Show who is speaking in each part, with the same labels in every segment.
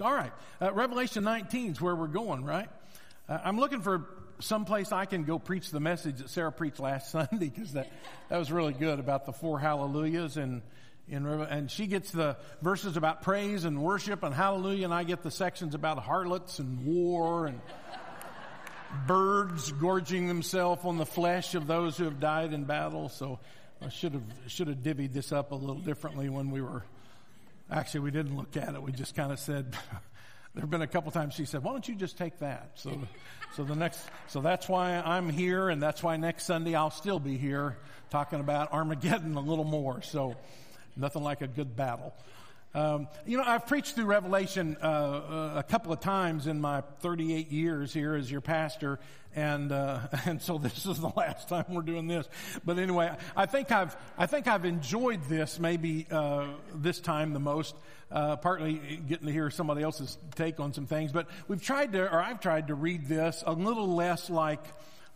Speaker 1: All right, uh, Revelation 19 is where we're going, right? Uh, I'm looking for someplace I can go preach the message that Sarah preached last Sunday because that, that was really good about the four hallelujahs and in, and she gets the verses about praise and worship and hallelujah and I get the sections about harlots and war and birds gorging themselves on the flesh of those who have died in battle. So I should have, should have divvied this up a little differently when we were Actually, we didn't look at it. We just kind of said, there have been a couple times she said, why don't you just take that? So, so the next, so that's why I'm here and that's why next Sunday I'll still be here talking about Armageddon a little more. So nothing like a good battle. Um, you know, I've preached through Revelation uh, uh, a couple of times in my 38 years here as your pastor, and uh, and so this is the last time we're doing this. But anyway, I think I've I think I've enjoyed this maybe uh, this time the most. Uh, partly getting to hear somebody else's take on some things, but we've tried to, or I've tried to read this a little less like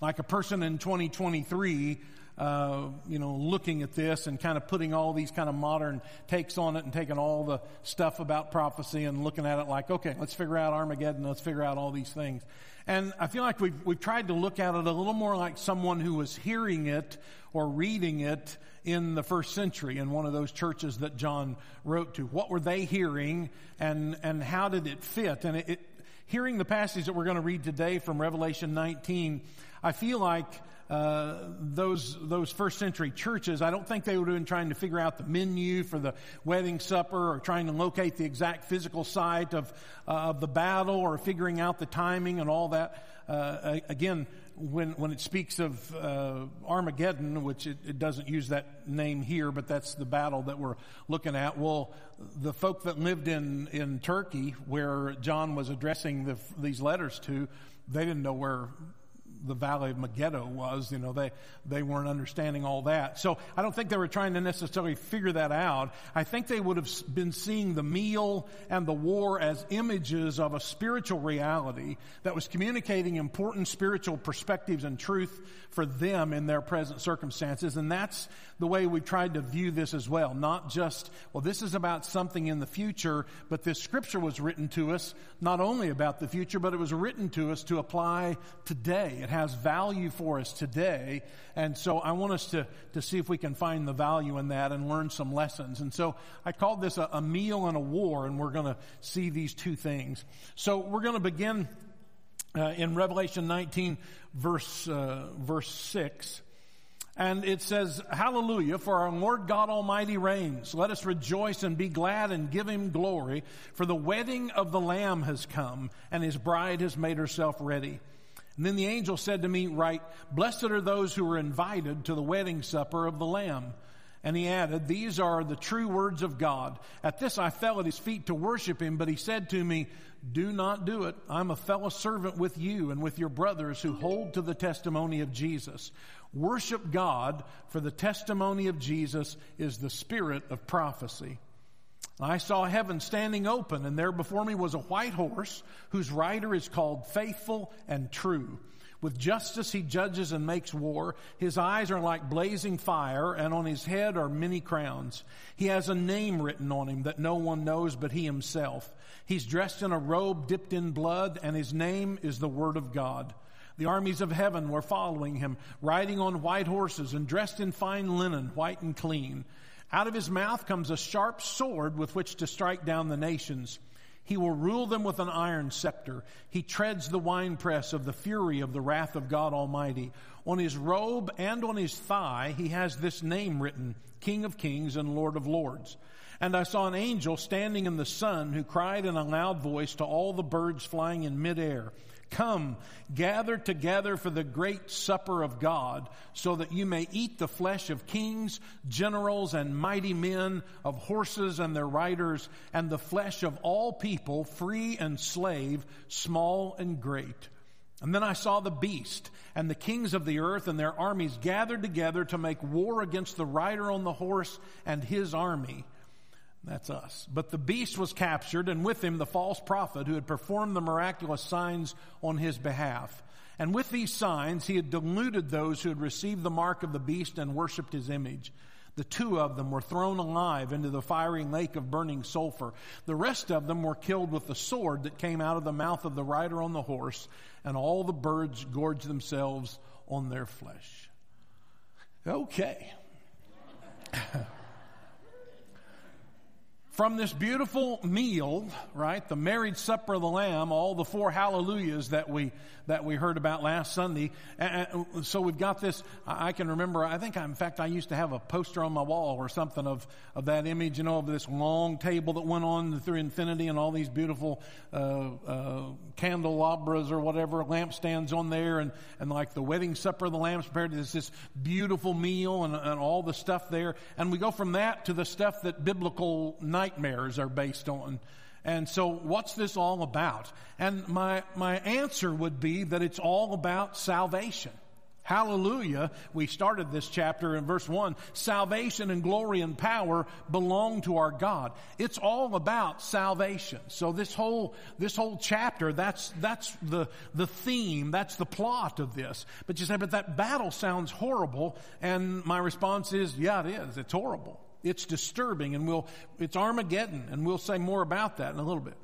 Speaker 1: like a person in 2023 uh, you know, looking at this and kind of putting all these kind of modern takes on it and taking all the stuff about prophecy and looking at it like, okay, let's figure out Armageddon, let's figure out all these things. And I feel like we've, we've tried to look at it a little more like someone who was hearing it or reading it in the first century in one of those churches that John wrote to. What were they hearing and, and how did it fit? And it, it hearing the passage that we're going to read today from Revelation 19, I feel like uh, those those first century churches, I don't think they would have been trying to figure out the menu for the wedding supper or trying to locate the exact physical site of uh, of the battle or figuring out the timing and all that. Uh, again, when when it speaks of uh, Armageddon, which it, it, doesn't use that name here, but that's the battle that we're looking at. Well, the folk that lived in in Turkey, where John was addressing the, these letters to, they didn't know where the Valley of Megiddo was. You know, they, they weren't understanding all that. So I don't think they were trying to necessarily figure that out. I think they would have been seeing the meal and the war as images of a spiritual reality that was communicating important spiritual perspectives and truth for them in their present circumstances. And that's the way we've tried to view this as well. Not just, well, this is about something in the future, but this scripture was written to us not only about the future, but it was written to us to apply today. It has value for us today. And so I want us to, to see if we can find the value in that and learn some lessons. And so I called this a, a meal and a war, and we're going to see these two things. So we're going to begin uh, in Revelation 19, verse uh, verse six. And it says, Hallelujah, for our Lord God Almighty reigns. Let us rejoice and be glad and give him glory, for the wedding of the Lamb has come, and his bride has made herself ready. And then the angel said to me, Write, Blessed are those who are invited to the wedding supper of the Lamb. And he added, These are the true words of God. At this I fell at his feet to worship him, but he said to me, Do not do it. I'm a fellow servant with you and with your brothers who hold to the testimony of Jesus. Worship God, for the testimony of Jesus is the spirit of prophecy. I saw heaven standing open, and there before me was a white horse whose rider is called Faithful and True. With justice he judges and makes war. His eyes are like blazing fire, and on his head are many crowns. He has a name written on him that no one knows but he himself. He's dressed in a robe dipped in blood, and his name is the Word of God. The armies of heaven were following him, riding on white horses and dressed in fine linen, white and clean. Out of his mouth comes a sharp sword with which to strike down the nations. He will rule them with an iron scepter. He treads the winepress of the fury of the wrath of God Almighty. On his robe and on his thigh, he has this name written, King of Kings and Lord of Lords. And I saw an angel standing in the sun who cried in a loud voice to all the birds flying in midair. Come, gather together for the great supper of God, so that you may eat the flesh of kings, generals, and mighty men, of horses and their riders, and the flesh of all people, free and slave, small and great. And then I saw the beast and the kings of the earth and their armies gathered together to make war against the rider on the horse and his army. That's us. But the beast was captured, and with him the false prophet who had performed the miraculous signs on his behalf. And with these signs he had deluded those who had received the mark of the beast and worshipped his image. The two of them were thrown alive into the fiery lake of burning sulfur. The rest of them were killed with the sword that came out of the mouth of the rider on the horse, and all the birds gorged themselves on their flesh. Okay. from this beautiful meal, right, the marriage supper of the Lamb, all the four hallelujahs that we that we heard about last Sunday. And so we've got this. I can remember. I think, I, in fact, I used to have a poster on my wall or something of of that image, you know, of this long table that went on through infinity and all these beautiful uh, uh, candelabras or whatever lampstands on there, and and like the wedding supper of the Lamb prepared. There's this beautiful meal and, and all the stuff there, and we go from that to the stuff that biblical night nightmares are based on. And so what's this all about? And my, my answer would be that it's all about salvation. Hallelujah. We started this chapter in verse one. Salvation and glory and power belong to our God. It's all about salvation. So this whole, this whole chapter, that's, that's the, the theme, that's the plot of this. But you say, but that battle sounds horrible. And my response is, yeah, it is. It's horrible. It's disturbing and we'll, it's Armageddon and we'll say more about that in a little bit.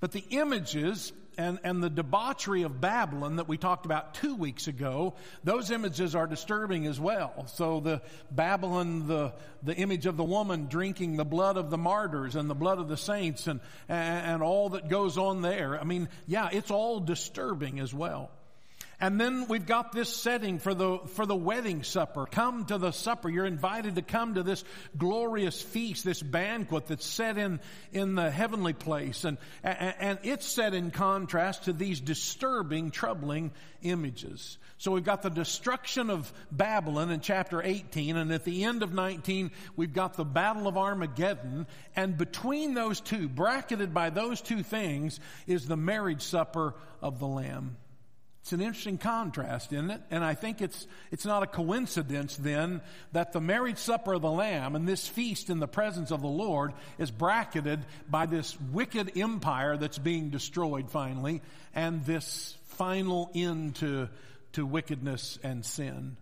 Speaker 1: But the images and, and the debauchery of Babylon that we talked about two weeks ago, those images are disturbing as well. So the Babylon, the, the image of the woman drinking the blood of the martyrs and the blood of the saints and, and, and all that goes on there. I mean, yeah, it's all disturbing as well. And then we've got this setting for the, for the wedding supper. Come to the supper. You're invited to come to this glorious feast, this banquet that's set in, in the heavenly place. And, and, and it's set in contrast to these disturbing, troubling images. So we've got the destruction of Babylon in chapter 18, and at the end of 19, we've got the battle of Armageddon, and between those two, bracketed by those two things, is the marriage supper of the Lamb. It's an interesting contrast, isn't it? And I think it's, it's not a coincidence then that the marriage supper of the Lamb and this feast in the presence of the Lord is bracketed by this wicked empire that's being destroyed finally and this final end to, to wickedness and sin.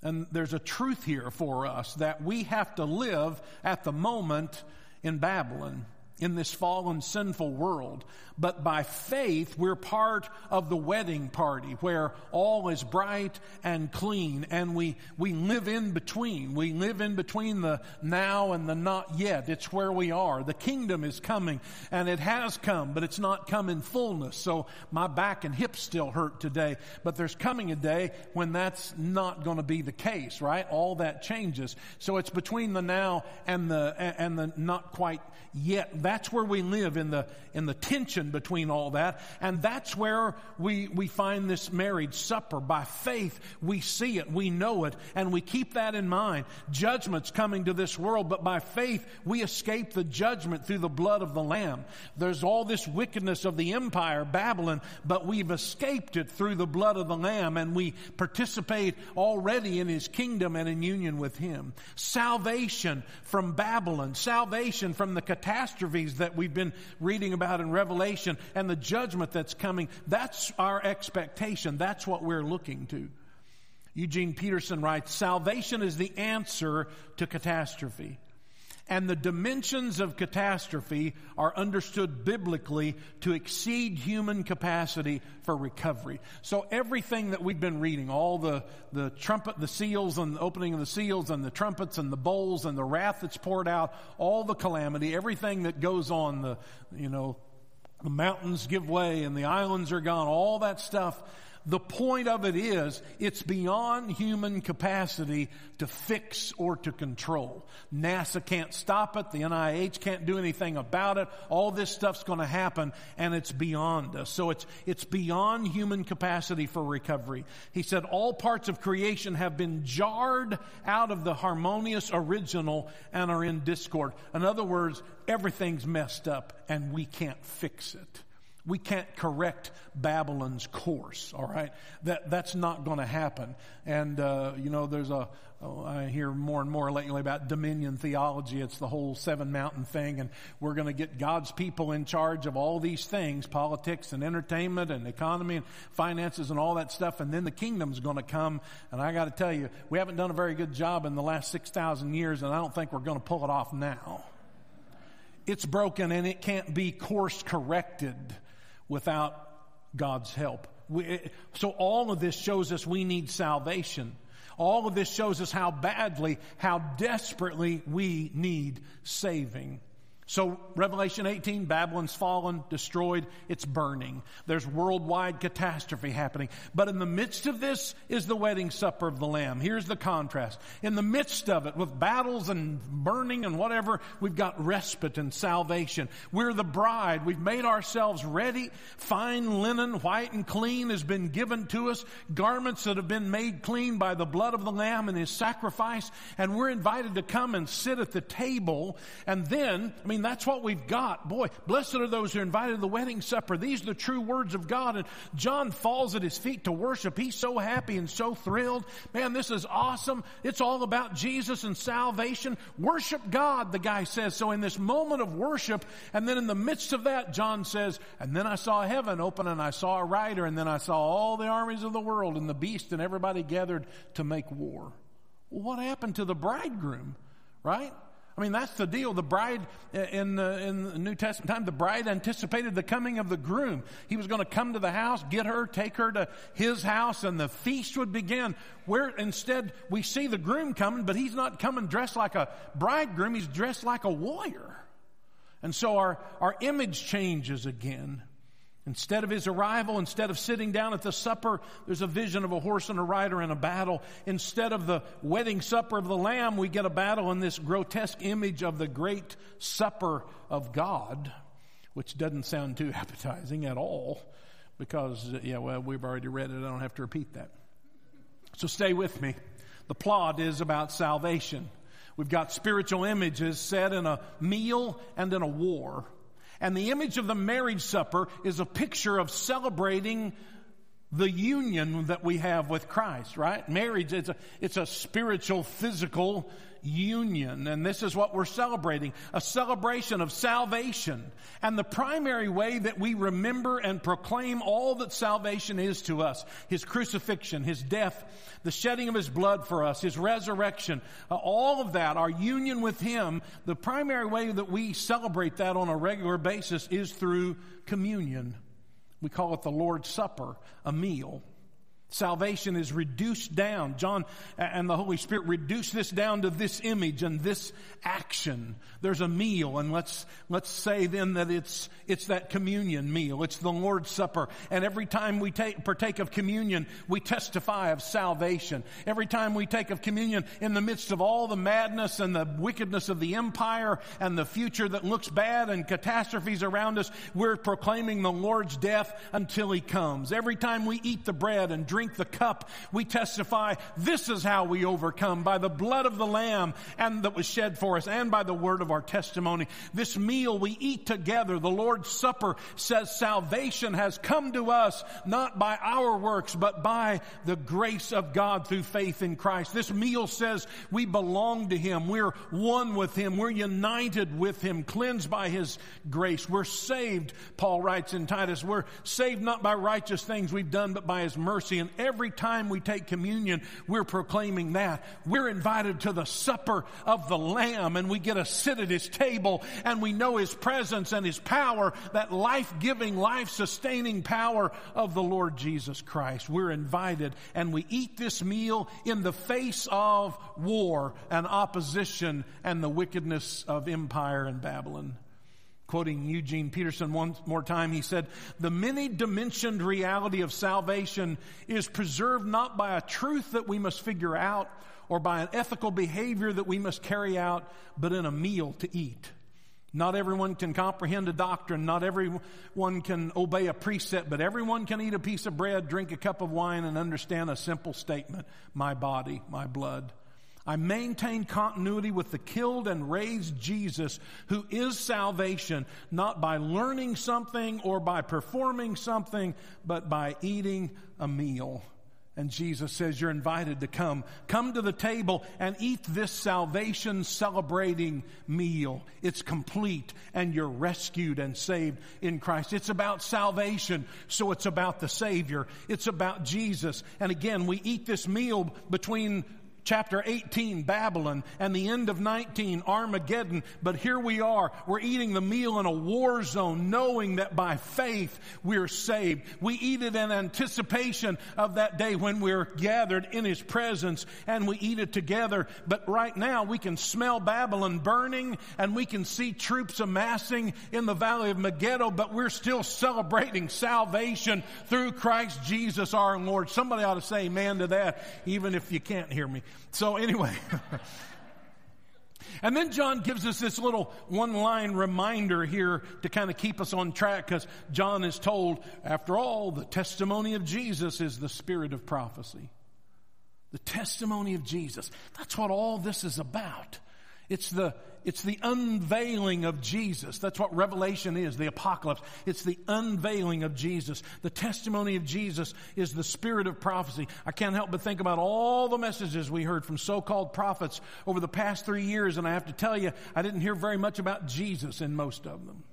Speaker 1: And there's a truth here for us that we have to live at the moment in Babylon in this fallen sinful world. But by faith, we're part of the wedding party where all is bright and clean and we, we live in between. We live in between the now and the not yet. It's where we are. The kingdom is coming and it has come, but it's not come in fullness. So my back and hips still hurt today, but there's coming a day when that's not going to be the case, right? All that changes. So it's between the now and the, and the not quite yet. That's where we live in the, in the tension between all that. And that's where we, we find this marriage supper. By faith, we see it, we know it, and we keep that in mind. Judgment's coming to this world, but by faith, we escape the judgment through the blood of the Lamb. There's all this wickedness of the empire, Babylon, but we've escaped it through the blood of the Lamb, and we participate already in His kingdom and in union with Him. Salvation from Babylon, salvation from the that we've been reading about in Revelation and the judgment that's coming. That's our expectation. That's what we're looking to. Eugene Peterson writes, salvation is the answer to catastrophe. And the dimensions of catastrophe are understood biblically to exceed human capacity for recovery. So everything that we've been reading, all the, the trumpet, the seals and the opening of the seals and the trumpets and the bowls and the wrath that's poured out, all the calamity, everything that goes on, the, you know, the mountains give way and the islands are gone, all that stuff. The point of it is, it's beyond human capacity to fix or to control. NASA can't stop it. The NIH can't do anything about it. All this stuff's going to happen and it's beyond us. So it's, it's beyond human capacity for recovery. He said all parts of creation have been jarred out of the harmonious original and are in discord. In other words, everything's messed up and we can't fix it. We can't correct Babylon's course, all right? That, that's not going to happen. And, uh, you know, there's a, oh, I hear more and more lately about dominion theology. It's the whole seven mountain thing, and we're going to get God's people in charge of all these things, politics and entertainment and economy and finances and all that stuff, and then the kingdom's going to come. And I got to tell you, we haven't done a very good job in the last 6,000 years, and I don't think we're going to pull it off now. It's broken and it can't be course corrected without God's help. We, so all of this shows us we need salvation. All of this shows us how badly, how desperately we need saving. So Revelation 18, Babylon's fallen, destroyed, it's burning. There's worldwide catastrophe happening. But in the midst of this is the wedding supper of the Lamb. Here's the contrast. In the midst of it, with battles and burning and whatever, we've got respite and salvation. We're the bride. We've made ourselves ready. Fine linen, white and clean has been given to us. Garments that have been made clean by the blood of the Lamb and His sacrifice. And we're invited to come and sit at the table. And then, I mean, mean, that's what we've got. Boy, blessed are those who are invited to the wedding supper. These are the true words of God. And John falls at his feet to worship. He's so happy and so thrilled. Man, this is awesome. It's all about Jesus and salvation. Worship God, the guy says. So in this moment of worship, and then in the midst of that, John says, and then I saw heaven open and I saw a rider and then I saw all the armies of the world and the beast and everybody gathered to make war. Well, what happened to the bridegroom? Right? I mean, that's the deal. The bride uh, in the, in the New Testament time, the bride anticipated the coming of the groom. He was going to come to the house, get her, take her to his house, and the feast would begin. Where instead we see the groom coming, but he's not coming dressed like a bridegroom. He's dressed like a warrior. And so our, our image changes again. Instead of his arrival, instead of sitting down at the supper, there's a vision of a horse and a rider in a battle. Instead of the wedding supper of the Lamb, we get a battle in this grotesque image of the great supper of God, which doesn't sound too appetizing at all because, yeah, well, we've already read it. I don't have to repeat that. So stay with me. The plot is about salvation. We've got spiritual images set in a meal and in a war. And the image of the marriage supper is a picture of celebrating the union that we have with Christ, right? Marriage, it's a, it's a spiritual, physical union. And this is what we're celebrating. A celebration of salvation. And the primary way that we remember and proclaim all that salvation is to us, His crucifixion, His death, the shedding of His blood for us, His resurrection, uh, all of that, our union with Him, the primary way that we celebrate that on a regular basis is through communion. We call it the Lord's Supper, a meal. Salvation is reduced down. John and the Holy Spirit reduce this down to this image and this action. There's a meal and let's, let's say then that it's, it's that communion meal. It's the Lord's Supper. And every time we take, partake of communion, we testify of salvation. Every time we take of communion in the midst of all the madness and the wickedness of the empire and the future that looks bad and catastrophes around us, we're proclaiming the Lord's death until He comes. Every time we eat the bread and drink drink the cup, we testify this is how we overcome by the blood of the Lamb and that was shed for us and by the word of our testimony. This meal we eat together, the Lord's Supper says salvation has come to us not by our works, but by the grace of God through faith in Christ. This meal says we belong to Him. We're one with Him. We're united with Him, cleansed by His grace. We're saved, Paul writes in Titus. We're saved not by righteous things we've done, but by His mercy. And every time we take communion, we're proclaiming that. We're invited to the supper of the Lamb and we get a sit at His table and we know His presence and His power, that life-giving, life-sustaining power of the Lord Jesus Christ. We're invited and we eat this meal in the face of war and opposition and the wickedness of empire and Babylon. Quoting Eugene Peterson one more time, he said, the many dimensioned reality of salvation is preserved not by a truth that we must figure out or by an ethical behavior that we must carry out, but in a meal to eat. Not everyone can comprehend a doctrine. Not everyone can obey a precept, but everyone can eat a piece of bread, drink a cup of wine, and understand a simple statement. My body, my blood. I maintain continuity with the killed and raised Jesus, who is salvation, not by learning something or by performing something, but by eating a meal. And Jesus says, You're invited to come. Come to the table and eat this salvation celebrating meal. It's complete and you're rescued and saved in Christ. It's about salvation, so it's about the Savior. It's about Jesus. And again, we eat this meal between chapter 18, Babylon, and the end of 19, Armageddon. But here we are. We're eating the meal in a war zone, knowing that by faith we're saved. We eat it in anticipation of that day when we're gathered in His presence and we eat it together. But right now we can smell Babylon burning and we can see troops amassing in the valley of Megiddo, but we're still celebrating salvation through Christ Jesus our Lord. Somebody ought to say amen to that, even if you can't hear me. So anyway. and then John gives us this little one line reminder here to kind of keep us on track because John is told, after all, the testimony of Jesus is the spirit of prophecy. The testimony of Jesus. That's what all this is about. It's the, it's the unveiling of Jesus. That's what Revelation is, the apocalypse. It's the unveiling of Jesus. The testimony of Jesus is the spirit of prophecy. I can't help but think about all the messages we heard from so-called prophets over the past three years, and I have to tell you, I didn't hear very much about Jesus in most of them.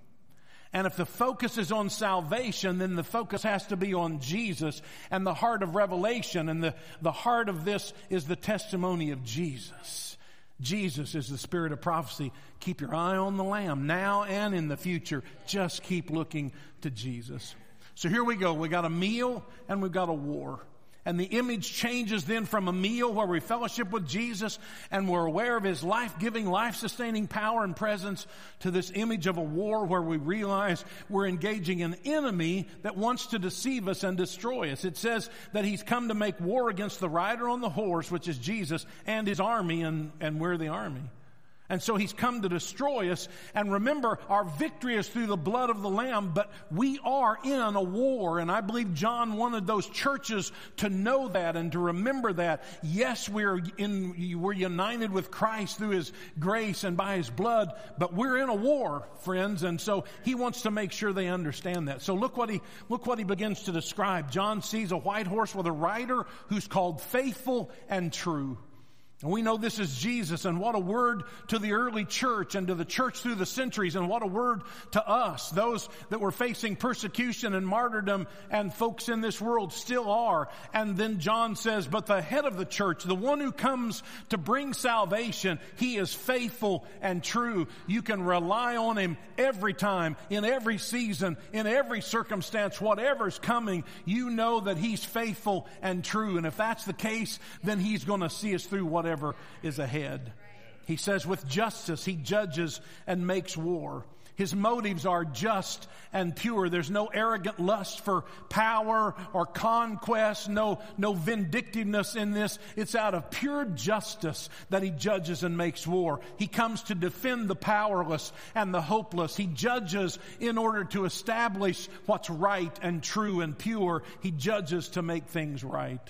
Speaker 1: And if the focus is on salvation, then the focus has to be on Jesus and the heart of revelation. And the, the heart of this is the testimony of Jesus. Jesus is the spirit of prophecy. Keep your eye on the Lamb now and in the future. Just keep looking to Jesus. So here we go. We got a meal and we've got a war. And the image changes then from a meal where we fellowship with Jesus and we're aware of his life giving, life sustaining power and presence to this image of a war where we realize we're engaging an enemy that wants to deceive us and destroy us. It says that he's come to make war against the rider on the horse, which is Jesus, and his army, and, and we're the army. And so he's come to destroy us. And remember, our victory is through the blood of the Lamb, but we are in a war. And I believe John wanted those churches to know that and to remember that. Yes, we're in, we're united with Christ through his grace and by his blood, but we're in a war, friends. And so he wants to make sure they understand that. So look what he, look what he begins to describe. John sees a white horse with a rider who's called faithful and true. And we know this is Jesus, and what a word to the early church and to the church through the centuries, and what a word to us, those that were facing persecution and martyrdom, and folks in this world still are. And then John says, But the head of the church, the one who comes to bring salvation, he is faithful and true. You can rely on him every time, in every season, in every circumstance, whatever's coming, you know that he's faithful and true. And if that's the case, then he's going to see us through whatever whatever is ahead. He says, with justice, he judges and makes war. His motives are just and pure. There's no arrogant lust for power or conquest, no, no vindictiveness in this. It's out of pure justice that he judges and makes war. He comes to defend the powerless and the hopeless. He judges in order to establish what's right and true and pure. He judges to make things right.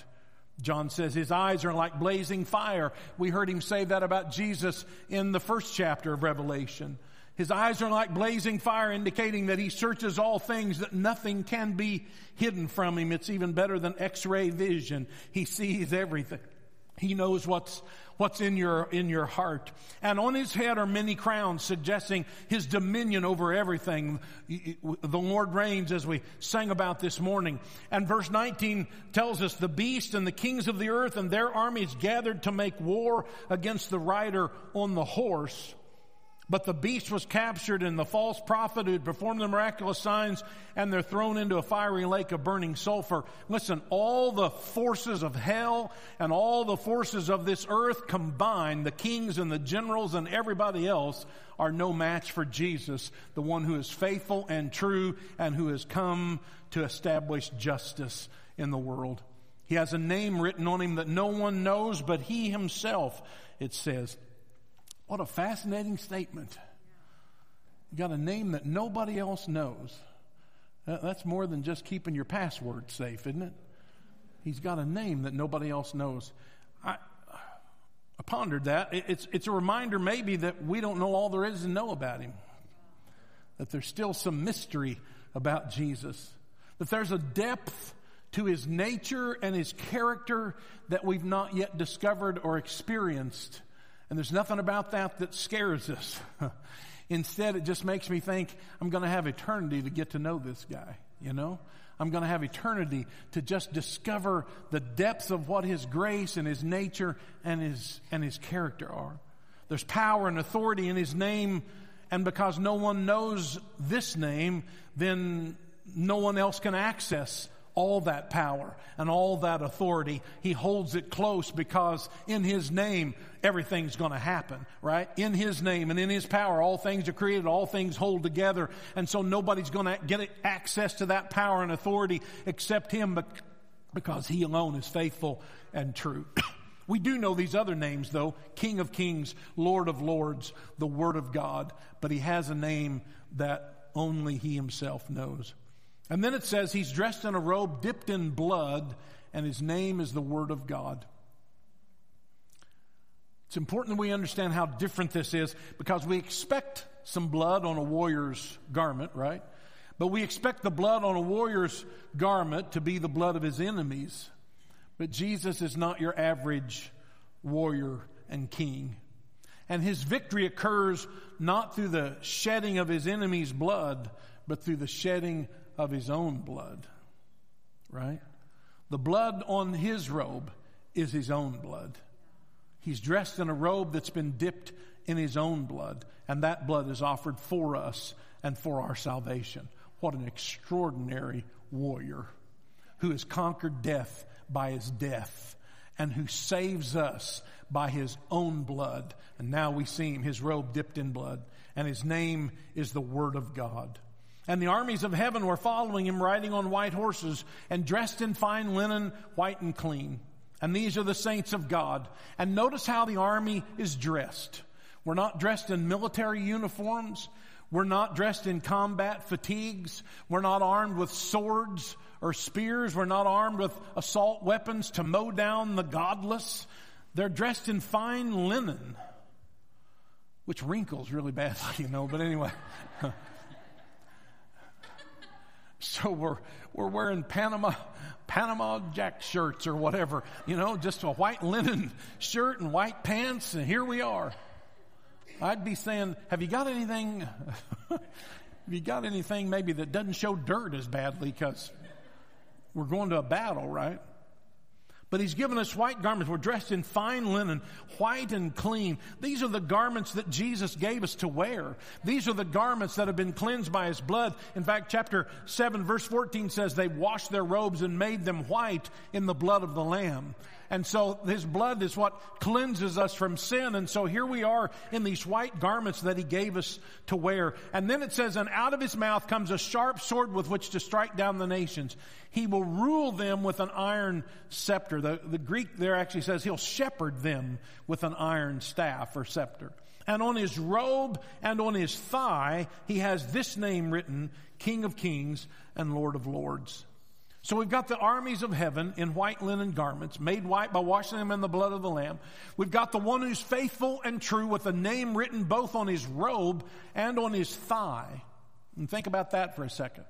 Speaker 1: John says his eyes are like blazing fire. We heard him say that about Jesus in the first chapter of Revelation. His eyes are like blazing fire, indicating that he searches all things, that nothing can be hidden from him. It's even better than x-ray vision. He sees everything. He knows what's what's in your, in your heart. And on his head are many crowns, suggesting his dominion over everything. The Lord reigns as we sang about this morning. And verse 19 tells us the beast and the kings of the earth and their armies gathered to make war against the rider on the horse. But the beast was captured and the false prophet who had performed the miraculous signs and they're thrown into a fiery lake of burning sulfur. Listen, all the forces of hell and all the forces of this earth combined, the kings and the generals and everybody else are no match for Jesus, the one who is faithful and true and who has come to establish justice in the world. He has a name written on him that no one knows but he himself, it says. What a fascinating statement. You got a name that nobody else knows. That's more than just keeping your password safe, isn't it? He's got a name that nobody else knows. I pondered that. It's, it's a reminder maybe that we don't know all there is to know about him. That there's still some mystery about Jesus. That there's a depth to his nature and his character that we've not yet discovered or experienced. And there's nothing about that that scares us. Instead, it just makes me think I'm going to have eternity to get to know this guy, you know? I'm going to have eternity to just discover the depths of what His grace and His nature and His, and His character are. There's power and authority in His name, and because no one knows this name, then no one else can access all that power and all that authority. He holds it close because in His name, everything's going to happen, right? In His name and in His power, all things are created, all things hold together. And so nobody's going to get access to that power and authority except Him because He alone is faithful and true. We do know these other names though, King of Kings, Lord of Lords, the Word of God, but He has a name that only He Himself knows. And then it says he's dressed in a robe dipped in blood, and his name is the Word of God. It's important that we understand how different this is because we expect some blood on a warrior's garment, right? But we expect the blood on a warrior's garment to be the blood of his enemies. But Jesus is not your average warrior and king. And his victory occurs not through the shedding of his enemy's blood, but through the shedding of his own blood. Right? The blood on his robe is his own blood. He's dressed in a robe that's been dipped in his own blood, and that blood is offered for us and for our salvation. What an extraordinary warrior who has conquered death by his death and who saves us by his own blood. And now we see him, his robe dipped in blood, and his name is the Word of God. And the armies of heaven were following him riding on white horses and dressed in fine linen, white and clean. And these are the saints of God. And notice how the army is dressed. We're not dressed in military uniforms. We're not dressed in combat fatigues. We're not armed with swords or spears. We're not armed with assault weapons to mow down the godless. They're dressed in fine linen, which wrinkles really badly, you know, but anyway. So we're, we're wearing Panama, Panama Jack shirts or whatever, you know, just a white linen shirt and white pants, and here we are. I'd be saying, have you got anything, have you got anything maybe that doesn't show dirt as badly because we're going to a battle, right? But he's given us white garments. We're dressed in fine linen, white and clean. These are the garments that Jesus gave us to wear. These are the garments that have been cleansed by his blood. In fact, chapter 7 verse 14 says they washed their robes and made them white in the blood of the Lamb. And so his blood is what cleanses us from sin. And so here we are in these white garments that he gave us to wear. And then it says, and out of his mouth comes a sharp sword with which to strike down the nations. He will rule them with an iron scepter. The, the Greek there actually says he'll shepherd them with an iron staff or scepter. And on his robe and on his thigh, he has this name written, King of Kings and Lord of Lords. So we've got the armies of heaven in white linen garments, made white by washing them in the blood of the Lamb. We've got the one who's faithful and true with a name written both on his robe and on his thigh. And think about that for a second.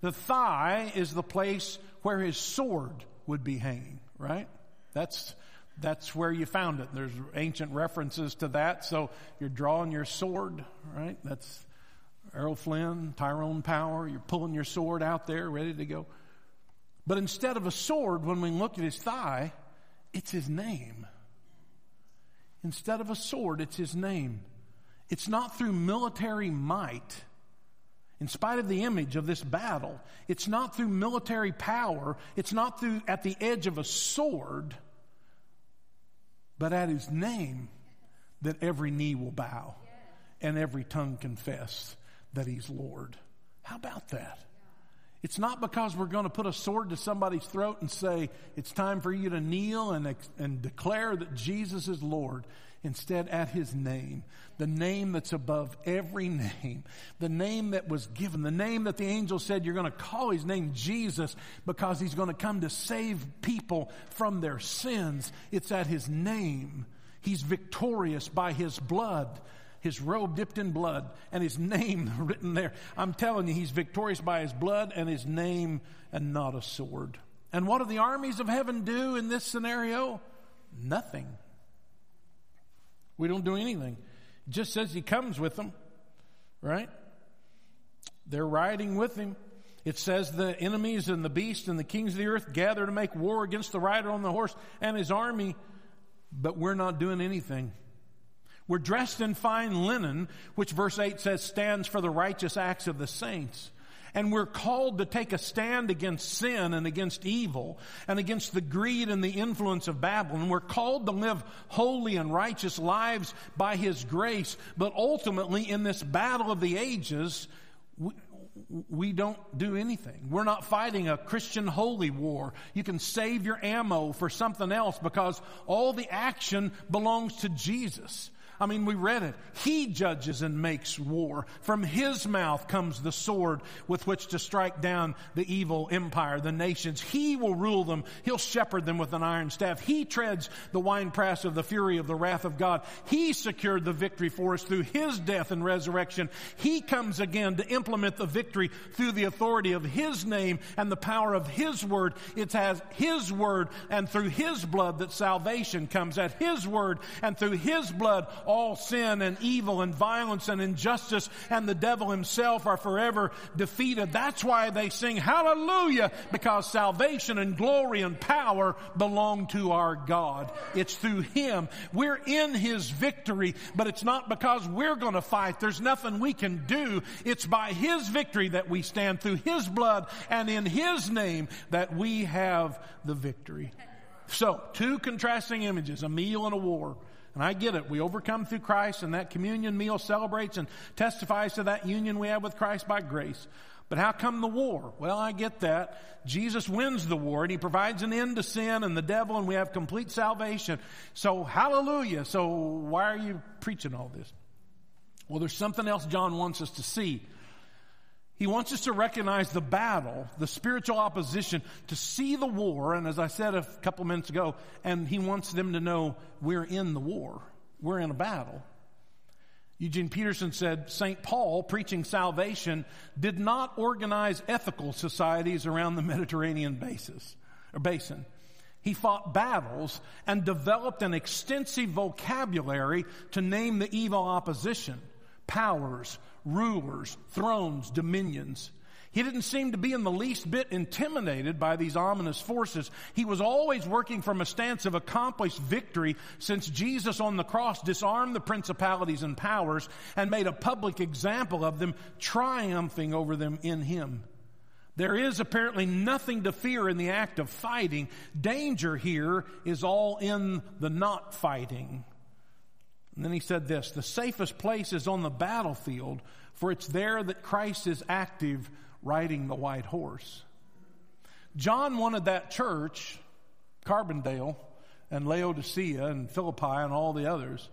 Speaker 1: The thigh is the place where his sword would be hanging, right? That's, that's where you found it. There's ancient references to that. So you're drawing your sword, right? That's Errol Flynn, Tyrone Power. You're pulling your sword out there, ready to go. But instead of a sword, when we look at his thigh, it's his name. Instead of a sword, it's his name. It's not through military might. In spite of the image of this battle, it's not through military power, it's not through at the edge of a sword, but at his name that every knee will bow and every tongue confess that he's Lord. How about that? It's not because we're going to put a sword to somebody's throat and say, it's time for you to kneel and, and declare that Jesus is Lord. Instead, at his name, the name that's above every name, the name that was given, the name that the angel said you're going to call his name Jesus because he's going to come to save people from their sins. It's at his name. He's victorious by his blood, his robe dipped in blood, and his name written there. I'm telling you, he's victorious by his blood and his name and not a sword. And what do the armies of heaven do in this scenario? Nothing. We don't do anything. It just says he comes with them, right? They're riding with him. It says the enemies and the beast and the kings of the earth gather to make war against the rider on the horse and his army, but we're not doing anything. We're dressed in fine linen, which verse 8 says stands for the righteous acts of the saints. And we're called to take a stand against sin and against evil and against the greed and the influence of Babylon. We're called to live holy and righteous lives by His grace. But ultimately, in this battle of the ages, we, we don't do anything. We're not fighting a Christian holy war. You can save your ammo for something else because all the action belongs to Jesus. I mean, we read it. He judges and makes war. From his mouth comes the sword with which to strike down the evil empire, the nations. He will rule them. He'll shepherd them with an iron staff. He treads the winepress of the fury of the wrath of God. He secured the victory for us through his death and resurrection. He comes again to implement the victory through the authority of his name and the power of his word. It has his word and through his blood that salvation comes. At his word and through his blood all sin and evil and violence and injustice and the devil himself are forever defeated. That's why they sing hallelujah because salvation and glory and power belong to our God. It's through him. We're in his victory, but it's not because we're going to fight. There's nothing we can do. It's by his victory that we stand through his blood and in his name that we have the victory. So, two contrasting images, a meal and a war. And I get it. We overcome through Christ, and that communion meal celebrates and testifies to that union we have with Christ by grace. But how come the war? Well, I get that. Jesus wins the war and he provides an end to sin and the devil and we have complete salvation. So hallelujah. So why are you preaching all this? Well, there's something else John wants us to see. He wants us to recognize the battle, the spiritual opposition, to see the war, and as I said a couple minutes ago, and he wants them to know we're in the war. We're in a battle. Eugene Peterson said St. Paul, preaching salvation, did not organize ethical societies around the Mediterranean basis, or basin. He fought battles and developed an extensive vocabulary to name the evil opposition, powers, rulers, thrones, dominions. He didn't seem to be in the least bit intimidated by these ominous forces. He was always working from a stance of accomplished victory since Jesus on the cross disarmed the principalities and powers and made a public example of them, triumphing over them in Him. There is apparently nothing to fear in the act of fighting. Danger here is all in the not fighting. And then he said this the safest place is on the battlefield, for it's there that Christ is active riding the white horse. John wanted that church, Carbondale and Laodicea and Philippi and all the others,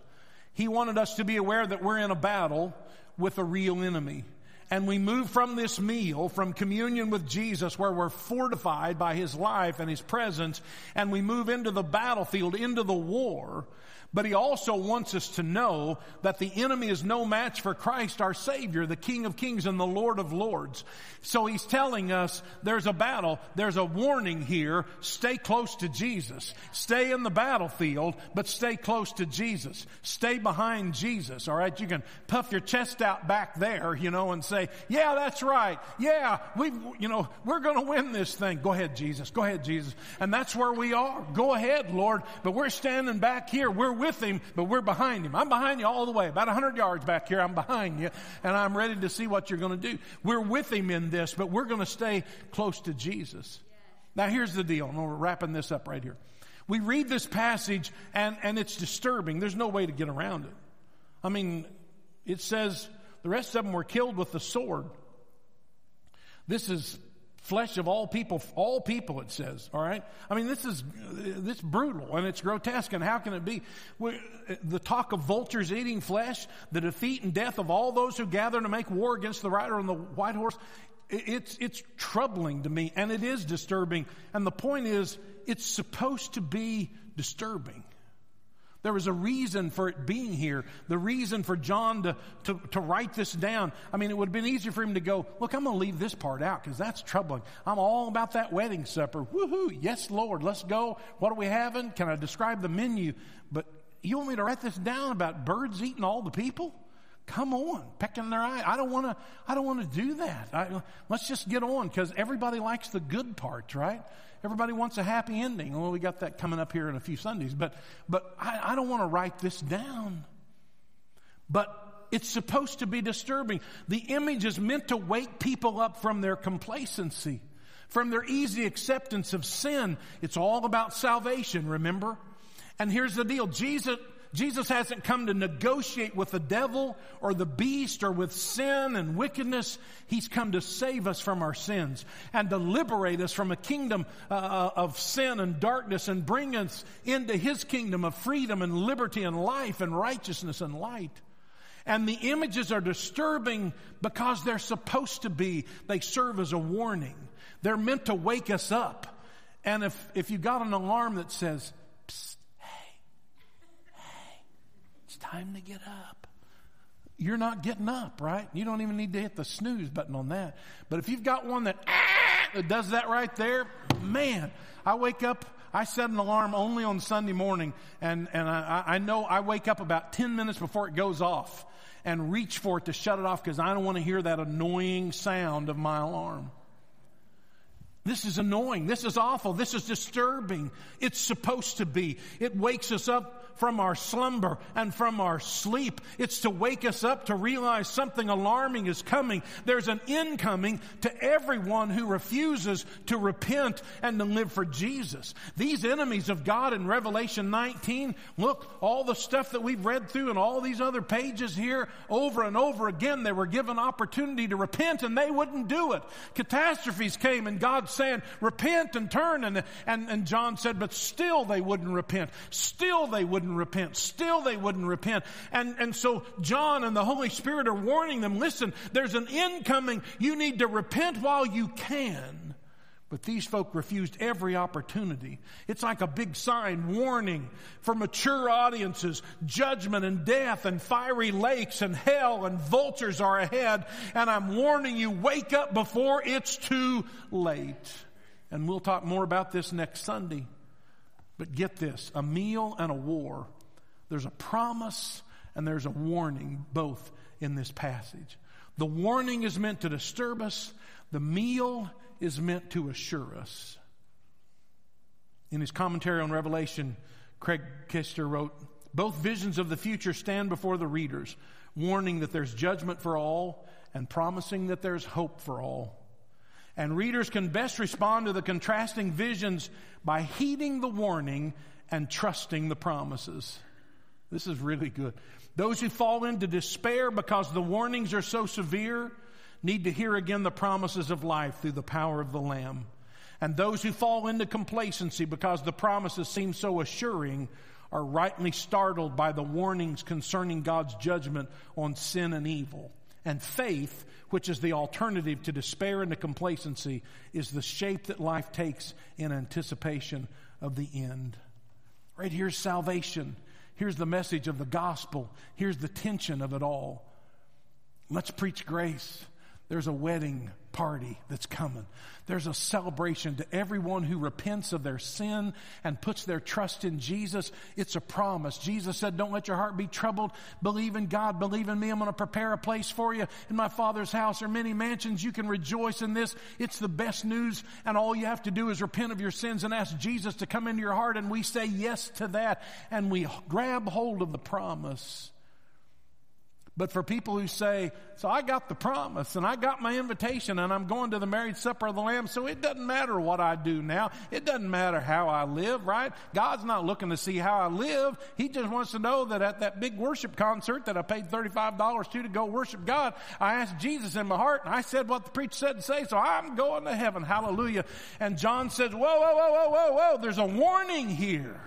Speaker 1: he wanted us to be aware that we're in a battle with a real enemy. And we move from this meal, from communion with Jesus, where we're fortified by His life and His presence, and we move into the battlefield, into the war, but he also wants us to know that the enemy is no match for Christ our Savior, the King of Kings and the Lord of Lords. So he's telling us there's a battle, there's a warning here. Stay close to Jesus. Stay in the battlefield, but stay close to Jesus. Stay behind Jesus, alright? You can puff your chest out back there, you know, and say, yeah, that's right. Yeah, we, you know, we're gonna win this thing. Go ahead, Jesus. Go ahead, Jesus. And that's where we are. Go ahead, Lord. But we're standing back here. We're with him, but we're behind him. I'm behind you all the way. About 100 yards back here, I'm behind you, and I'm ready to see what you're going to do. We're with him in this, but we're going to stay close to Jesus. Now, here's the deal, and we're wrapping this up right here. We read this passage, and, and it's disturbing. There's no way to get around it. I mean, it says the rest of them were killed with the sword. This is flesh of all people, all people, it says, all right? I mean, this is, this brutal and it's grotesque and how can it be? The talk of vultures eating flesh, the defeat and death of all those who gather to make war against the rider on the white horse, it's, it's troubling to me and it is disturbing. And the point is, it's supposed to be disturbing. There was a reason for it being here. The reason for John to, to, to write this down. I mean, it would have been easier for him to go, look, I'm going to leave this part out because that's troubling. I'm all about that wedding supper. Woohoo. Yes, Lord. Let's go. What are we having? Can I describe the menu? But you want me to write this down about birds eating all the people? Come on, pecking their eye. I don't want to. I don't want to do that. I, let's just get on because everybody likes the good parts, right? Everybody wants a happy ending. Well, we got that coming up here in a few Sundays, but but I, I don't want to write this down. But it's supposed to be disturbing. The image is meant to wake people up from their complacency, from their easy acceptance of sin. It's all about salvation. Remember. And here's the deal: Jesus Jesus hasn't come to negotiate with the devil or the beast or with sin and wickedness. He's come to save us from our sins and to liberate us from a kingdom uh, uh, of sin and darkness and bring us into His kingdom of freedom and liberty and life and righteousness and light. And the images are disturbing because they're supposed to be. They serve as a warning. They're meant to wake us up. And if, if you got an alarm that says, time to get up. You're not getting up, right? You don't even need to hit the snooze button on that. But if you've got one that, ah, does that right there, man, I wake up, I set an alarm only on Sunday morning, and, and I, I know I wake up about 10 minutes before it goes off and reach for it to shut it off because I don't want to hear that annoying sound of my alarm. This is annoying. This is awful. This is disturbing. It's supposed to be. It wakes us up from our slumber and from our sleep. It's to wake us up to realize something alarming is coming. There's an incoming to everyone who refuses to repent and to live for Jesus. These enemies of God in Revelation 19, look, all the stuff that we've read through and all these other pages here over and over again, they were given opportunity to repent and they wouldn't do it. Catastrophes came and God saying, repent and turn. And, and, and John said, but still they wouldn't repent. Still they wouldn't wouldn't repent. Still they wouldn't repent. And, and so John and the Holy Spirit are warning them, listen, there's an incoming. You need to repent while you can. But these folk refused every opportunity. It's like a big sign warning for mature audiences. Judgment and death and fiery lakes and hell and vultures are ahead. And I'm warning you, wake up before it's too late. And we'll talk more about this next Sunday. But get this a meal and a war. There's a promise and there's a warning both in this passage. The warning is meant to disturb us, the meal is meant to assure us. In his commentary on Revelation, Craig Koester wrote, Both visions of the future stand before the readers, warning that there's judgment for all and promising that there's hope for all. And readers can best respond to the contrasting visions by heeding the warning and trusting the promises. This is really good. Those who fall into despair because the warnings are so severe need to hear again the promises of life through the power of the Lamb. And those who fall into complacency because the promises seem so assuring are rightly startled by the warnings concerning God's judgment on sin and evil. And faith which is the alternative to despair and to complacency, is the shape that life takes in anticipation of the end. Right here's salvation. Here's the message of the gospel. Here's the tension of it all. Let's preach grace. There's a wedding party that's coming. There's a celebration to everyone who repents of their sin and puts their trust in Jesus. It's a promise. Jesus said, Don't let your heart be troubled. Believe in God. Believe in me. I'm going to prepare a place for you. In my Father's house are many mansions. You can rejoice in this. It's the best news. And all you have to do is repent of your sins and ask Jesus to come into your heart. And we say yes to that. And we grab hold of the promise. But for people who say, so I got the promise and I got my invitation and I'm going to the married supper of the Lamb, so it doesn't matter what I do now. It doesn't matter how I live, right? God's not looking to see how I live. He just wants to know that at that big worship concert that I paid $35 to to go worship God, I asked Jesus in my heart and I said what the preacher said to say, so I'm going to heaven. Hallelujah. And John says, whoa, whoa, whoa, whoa, whoa, whoa, there's a warning here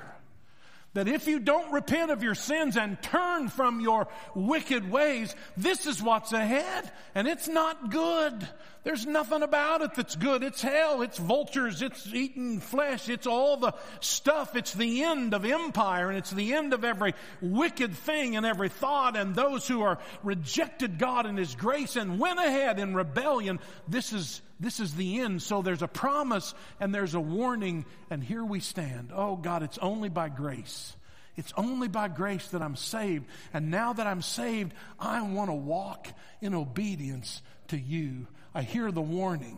Speaker 1: that if you don't repent of your sins and turn from your wicked ways, this is what's ahead, and it's not good. There's nothing about it that's good. It's hell. It's vultures. It's eating flesh. It's all the stuff. It's the end of empire and it's the end of every wicked thing and every thought and those who are rejected God and His grace and went ahead in rebellion. This is, this is the end. So there's a promise and there's a warning and here we stand. Oh God, it's only by grace. It's only by grace that I'm saved. And now that I'm saved, I want to walk in obedience to you. I hear the warning,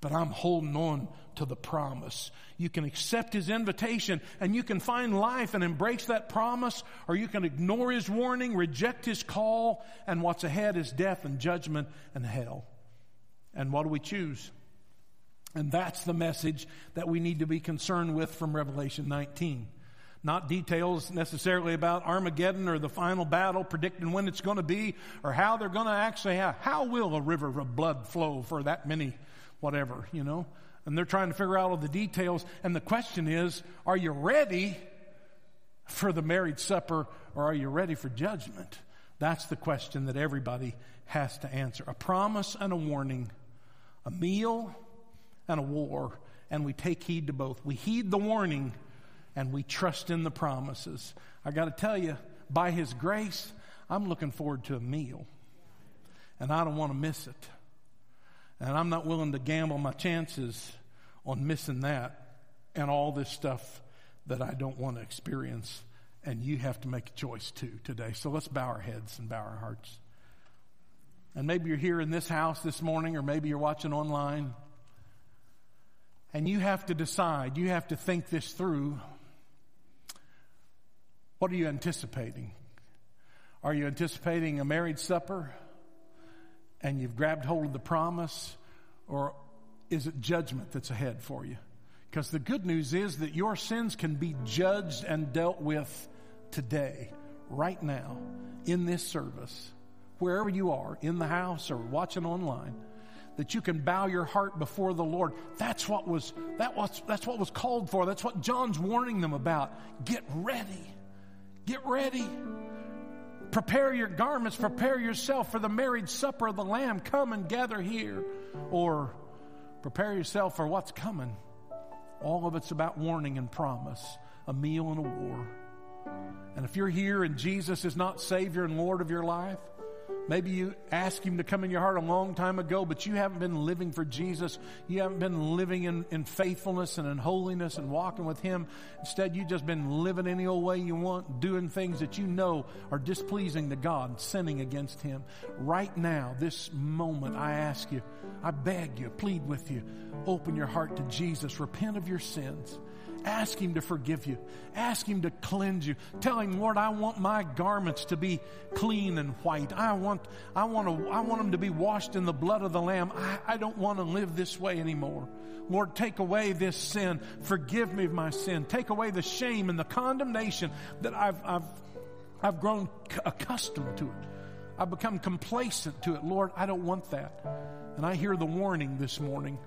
Speaker 1: but I'm holding on to the promise. You can accept his invitation and you can find life and embrace that promise, or you can ignore his warning, reject his call, and what's ahead is death and judgment and hell. And what do we choose? And that's the message that we need to be concerned with from Revelation 19. Not details necessarily about Armageddon or the final battle, predicting when it's going to be or how they're going to actually have. How will a river of blood flow for that many, whatever, you know? And they're trying to figure out all the details. And the question is, are you ready for the marriage supper or are you ready for judgment? That's the question that everybody has to answer. A promise and a warning, a meal and a war, and we take heed to both. We heed the warning and we trust in the promises. I got to tell you, by His grace, I'm looking forward to a meal. And I don't want to miss it. And I'm not willing to gamble my chances on missing that and all this stuff that I don't want to experience. And you have to make a choice too today. So let's bow our heads and bow our hearts. And maybe you're here in this house this morning, or maybe you're watching online. And you have to decide, you have to think this through. What are you anticipating? Are you anticipating a marriage supper and you've grabbed hold of the promise? Or is it judgment that's ahead for you? Because the good news is that your sins can be judged and dealt with today, right now, in this service, wherever you are, in the house or watching online that you can bow your heart before the Lord. That's what was, that was, that's what was called for. That's what John's warning them about. Get ready. Get ready. Prepare your garments, prepare yourself for the marriage supper of the Lamb. Come and gather here. Or prepare yourself for what's coming. All of it's about warning and promise, a meal and a war. And if you're here and Jesus is not Savior and Lord of your life, Maybe you asked Him to come in your heart a long time ago, but you haven't been living for Jesus. You haven't been living in, in faithfulness and in holiness and walking with Him. Instead, you've just been living any old way you want, doing things that you know are displeasing to God, sinning against Him. Right now, this moment, I ask you, I beg you, plead with you, open your heart to Jesus, repent of your sins. Ask Him to forgive you. Ask Him to cleanse you. Tell Him, Lord, I want my garments to be clean and white. I want, I want to, I want them to be washed in the blood of the Lamb. I, I don't want to live this way anymore. Lord, take away this sin. Forgive me of my sin. Take away the shame and the condemnation that I've, I've, I've grown accustomed to it. I've become complacent to it. Lord, I don't want that. And I hear the warning this morning.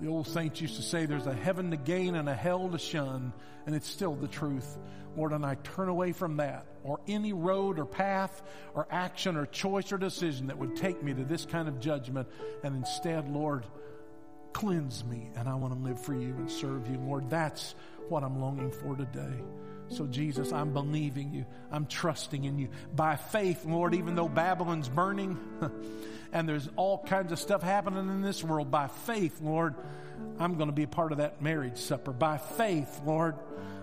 Speaker 1: The old saints used to say there's a heaven to gain and a hell to shun, and it's still the truth. Lord, and I turn away from that or any road or path or action or choice or decision that would take me to this kind of judgment. And instead, Lord, cleanse me, and I want to live for you and serve you. Lord, that's what I'm longing for today. So, Jesus, I'm believing you. I'm trusting in you. By faith, Lord, even though Babylon's burning and there's all kinds of stuff happening in this world, by faith, Lord, I'm going to be a part of that marriage supper. By faith, Lord,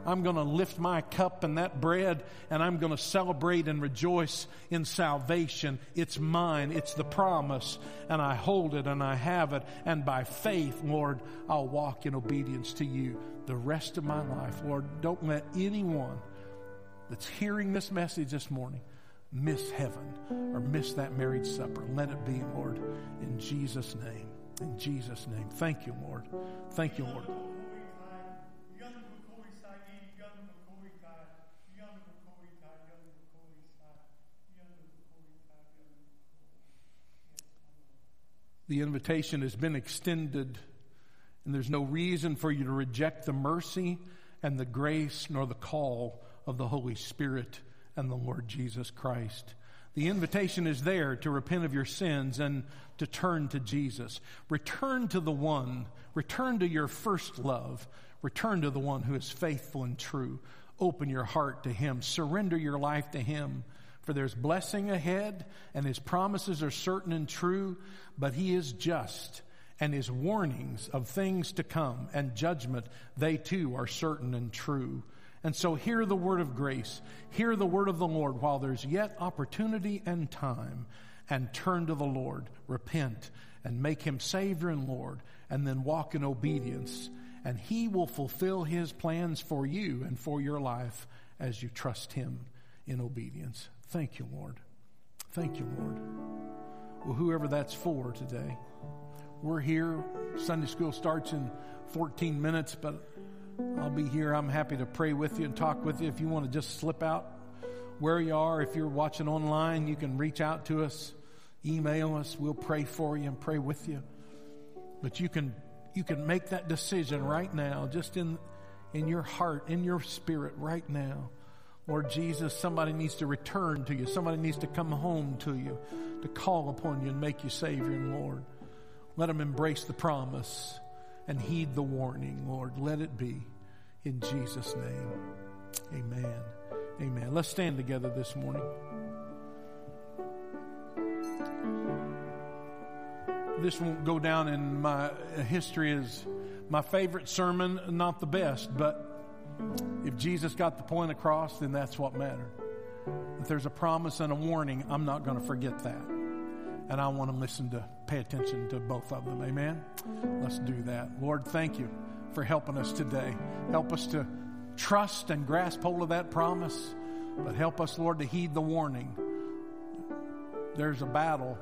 Speaker 1: I'm going to lift my cup and that bread and I'm going to celebrate and rejoice in salvation. It's mine. It's the promise and I hold it and I have it. And by faith, Lord, I'll walk in obedience to you the rest of my life. Lord, don't let anyone that's hearing this message this morning miss heaven or miss that marriage supper. Let it be, Lord, in Jesus' name. In Jesus' name. Thank you, Lord. Thank you, Lord. The invitation has been extended, and there's no reason for you to reject the mercy and the grace nor the call of the Holy Spirit and the Lord Jesus Christ. The invitation is there to repent of your sins and to turn to Jesus. Return to the one, return to your first love, return to the one who is faithful and true. Open your heart to him, surrender your life to him. For there's blessing ahead, and his promises are certain and true, but he is just, and his warnings of things to come and judgment, they too are certain and true. And so hear the word of grace, hear the word of the Lord while there's yet opportunity and time, and turn to the Lord, repent, and make him Savior and Lord, and then walk in obedience. And he will fulfill his plans for you and for your life as you trust him in obedience. Thank you, Lord. Thank you, Lord. Well, whoever that's for today, we're here. Sunday school starts in 14 minutes, but I'll be here. I'm happy to pray with you and talk with you. If you want to just slip out where you are, if you're watching online, you can reach out to us, email us. We'll pray for you and pray with you. But you can you can make that decision right now, just in in your heart, in your spirit right now. Lord Jesus, somebody needs to return to you. Somebody needs to come home to you, to call upon you and make you Savior and Lord. Let them embrace the promise and heed the warning, Lord. Let it be. In Jesus' name. Amen. Amen. Let's stand together this morning. This won't go down in my uh, history as my favorite sermon, not the best, but if Jesus got the point across, then that's what mattered. If there's a promise and a warning, I'm not going to forget that and I want to listen to pay attention to both of them. Amen. Let's do that. Lord, thank you for helping us today. Help us to trust and grasp hold of that promise, but help us, Lord, to heed the warning. There's a battle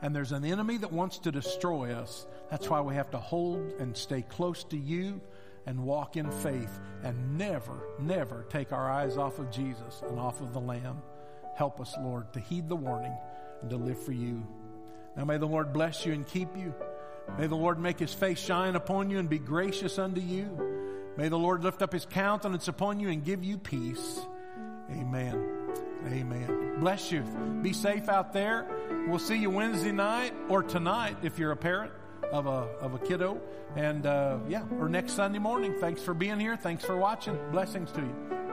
Speaker 1: and there's an enemy that wants to destroy us. That's why we have to hold and stay close to you and walk in faith and never, never take our eyes off of Jesus and off of the Lamb. Help us, Lord, to heed the warning and to live for you. Now may the Lord bless you and keep you. May the Lord make his face shine upon you and be gracious unto you. May the Lord lift up his countenance upon you and give you peace. Amen. Amen. Bless you. Be safe out there. We'll see you Wednesday night or tonight if you're a parent of a, of a kiddo. And uh, yeah, or next Sunday morning. Thanks for being here. Thanks for watching. Blessings to you.